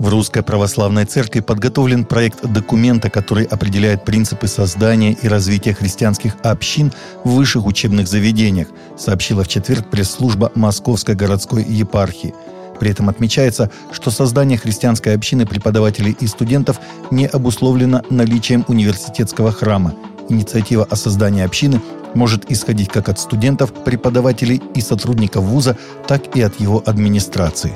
В Русской Православной Церкви подготовлен проект документа, который определяет принципы создания и развития христианских общин в высших учебных заведениях, сообщила в четверг пресс-служба Московской городской епархии. При этом отмечается, что создание христианской общины преподавателей и студентов не обусловлено наличием университетского храма. Инициатива о создании общины может исходить как от студентов, преподавателей и сотрудников вуза, так и от его администрации.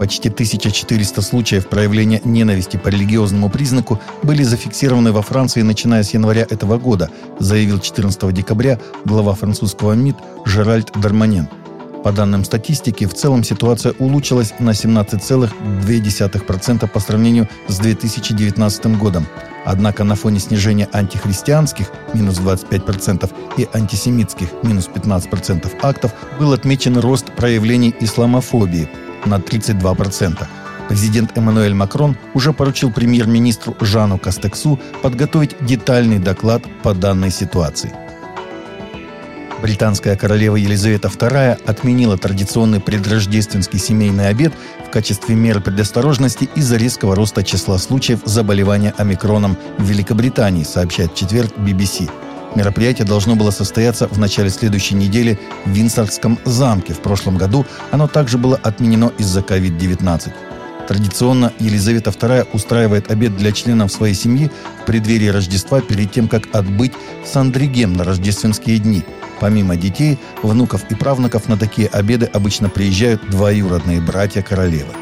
Почти 1400 случаев проявления ненависти по религиозному признаку были зафиксированы во Франции, начиная с января этого года, заявил 14 декабря глава французского МИД Жеральд Дарманен. По данным статистики, в целом ситуация улучшилась на 17,2% по сравнению с 2019 годом. Однако на фоне снижения антихристианских минус 25% и антисемитских минус 15% актов был отмечен рост проявлений исламофобии на 32%. Президент Эммануэль Макрон уже поручил премьер-министру Жану Кастексу подготовить детальный доклад по данной ситуации. Британская королева Елизавета II отменила традиционный предрождественский семейный обед в качестве меры предосторожности из-за резкого роста числа случаев заболевания омикроном в Великобритании, сообщает четверг BBC. Мероприятие должно было состояться в начале следующей недели в Винсорском замке. В прошлом году оно также было отменено из-за COVID-19. Традиционно Елизавета II устраивает обед для членов своей семьи в преддверии Рождества перед тем, как отбыть в Сандригем на рождественские дни. Помимо детей, внуков и правнуков на такие обеды обычно приезжают двоюродные братья королевы.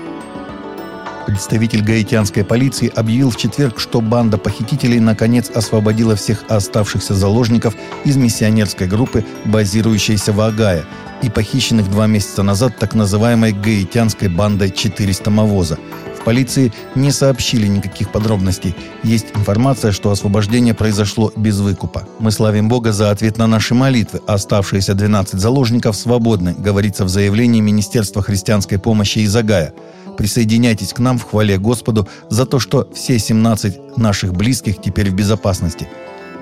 Представитель гаитянской полиции объявил в четверг, что банда похитителей наконец освободила всех оставшихся заложников из миссионерской группы, базирующейся в Агае, и похищенных два месяца назад так называемой гаитянской бандой 400 Мавоза. В полиции не сообщили никаких подробностей. Есть информация, что освобождение произошло без выкупа. Мы славим Бога за ответ на наши молитвы. Оставшиеся 12 заложников свободны, говорится в заявлении Министерства христианской помощи из Агая присоединяйтесь к нам в хвале Господу за то, что все 17 наших близких теперь в безопасности.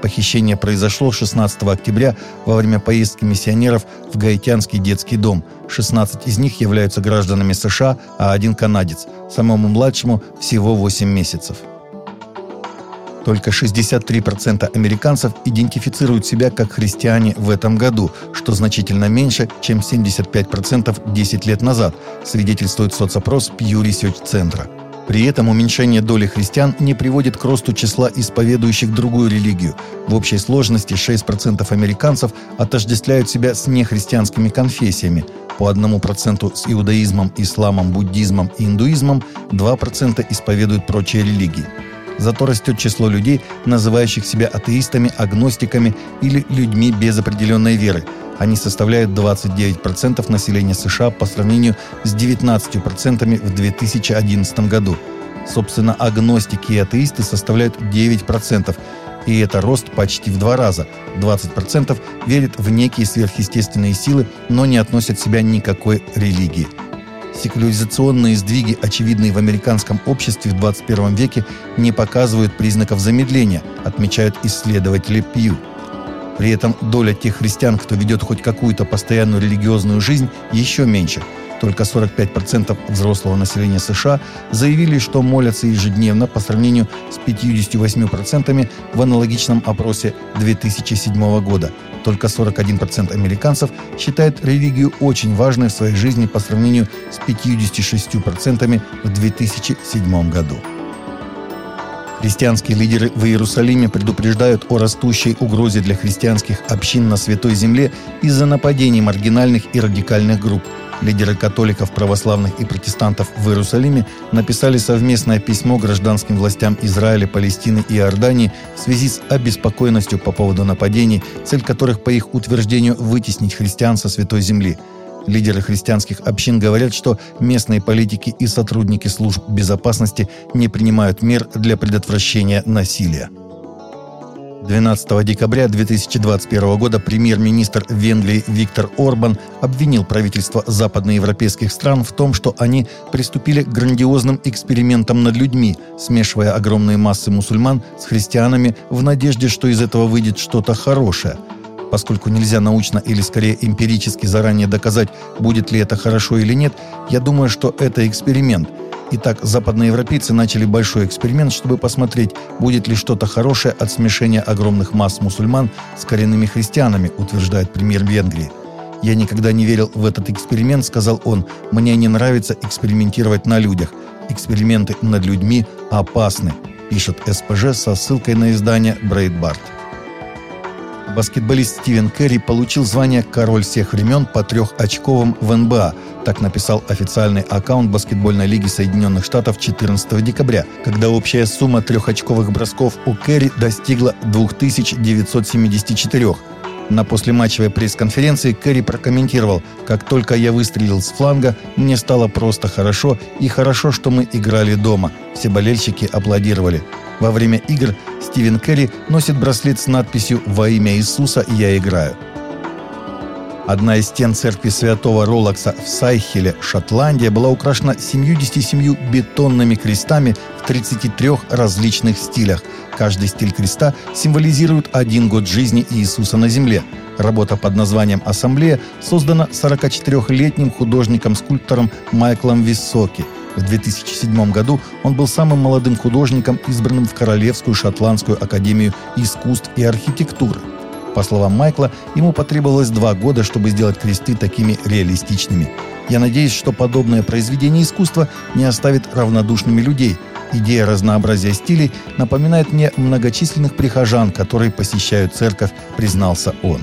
Похищение произошло 16 октября во время поездки миссионеров в Гаитянский детский дом. 16 из них являются гражданами США, а один канадец. Самому младшему всего 8 месяцев. Только 63% американцев идентифицируют себя как христиане в этом году, что значительно меньше, чем 75% 10 лет назад, свидетельствует соцопрос Pew Research центра. При этом уменьшение доли христиан не приводит к росту числа исповедующих другую религию. В общей сложности 6% американцев отождествляют себя с нехристианскими конфессиями, по 1% с иудаизмом, исламом, буддизмом и индуизмом, 2% исповедуют прочие религии. Зато растет число людей, называющих себя атеистами, агностиками или людьми без определенной веры. Они составляют 29% населения США по сравнению с 19% в 2011 году. Собственно, агностики и атеисты составляют 9%, и это рост почти в два раза. 20% верят в некие сверхъестественные силы, но не относят себя ни к какой религии – Секуляризационные сдвиги, очевидные в американском обществе в 21 веке, не показывают признаков замедления, отмечают исследователи Пью. При этом доля тех христиан, кто ведет хоть какую-то постоянную религиозную жизнь, еще меньше – только 45% взрослого населения США заявили, что молятся ежедневно по сравнению с 58% в аналогичном опросе 2007 года. Только 41% американцев считают религию очень важной в своей жизни по сравнению с 56% в 2007 году. Христианские лидеры в Иерусалиме предупреждают о растущей угрозе для христианских общин на Святой Земле из-за нападений маргинальных и радикальных групп – Лидеры католиков, православных и протестантов в Иерусалиме написали совместное письмо гражданским властям Израиля, Палестины и Иордании в связи с обеспокоенностью по поводу нападений, цель которых, по их утверждению, вытеснить христиан со Святой Земли. Лидеры христианских общин говорят, что местные политики и сотрудники служб безопасности не принимают мер для предотвращения насилия. 12 декабря 2021 года премьер-министр Венгрии Виктор Орбан обвинил правительство западноевропейских стран в том, что они приступили к грандиозным экспериментам над людьми, смешивая огромные массы мусульман с христианами в надежде, что из этого выйдет что-то хорошее. Поскольку нельзя научно или скорее эмпирически заранее доказать, будет ли это хорошо или нет, я думаю, что это эксперимент – Итак, западноевропейцы начали большой эксперимент, чтобы посмотреть, будет ли что-то хорошее от смешения огромных масс мусульман с коренными христианами, утверждает премьер Венгрии. «Я никогда не верил в этот эксперимент», — сказал он. «Мне не нравится экспериментировать на людях. Эксперименты над людьми опасны», — пишет СПЖ со ссылкой на издание «Брейдбарт». Баскетболист Стивен Керри получил звание «Король всех времен» по трехочковым в НБА. Так написал официальный аккаунт Баскетбольной лиги Соединенных Штатов 14 декабря, когда общая сумма трехочковых бросков у Керри достигла 2974. На послематчевой пресс-конференции Керри прокомментировал, «Как только я выстрелил с фланга, мне стало просто хорошо, и хорошо, что мы играли дома. Все болельщики аплодировали. Во время игр Стивен Керри носит браслет с надписью «Во имя Иисуса я играю». Одна из стен церкви святого Ролакса в Сайхеле, Шотландия, была украшена 77 бетонными крестами в 33 различных стилях. Каждый стиль креста символизирует один год жизни Иисуса на земле. Работа под названием «Ассамблея» создана 44-летним художником-скульптором Майклом Високи – в 2007 году он был самым молодым художником, избранным в Королевскую шотландскую академию искусств и архитектуры. По словам Майкла, ему потребовалось два года, чтобы сделать кресты такими реалистичными. Я надеюсь, что подобное произведение искусства не оставит равнодушными людей. Идея разнообразия стилей напоминает мне многочисленных прихожан, которые посещают церковь, признался он.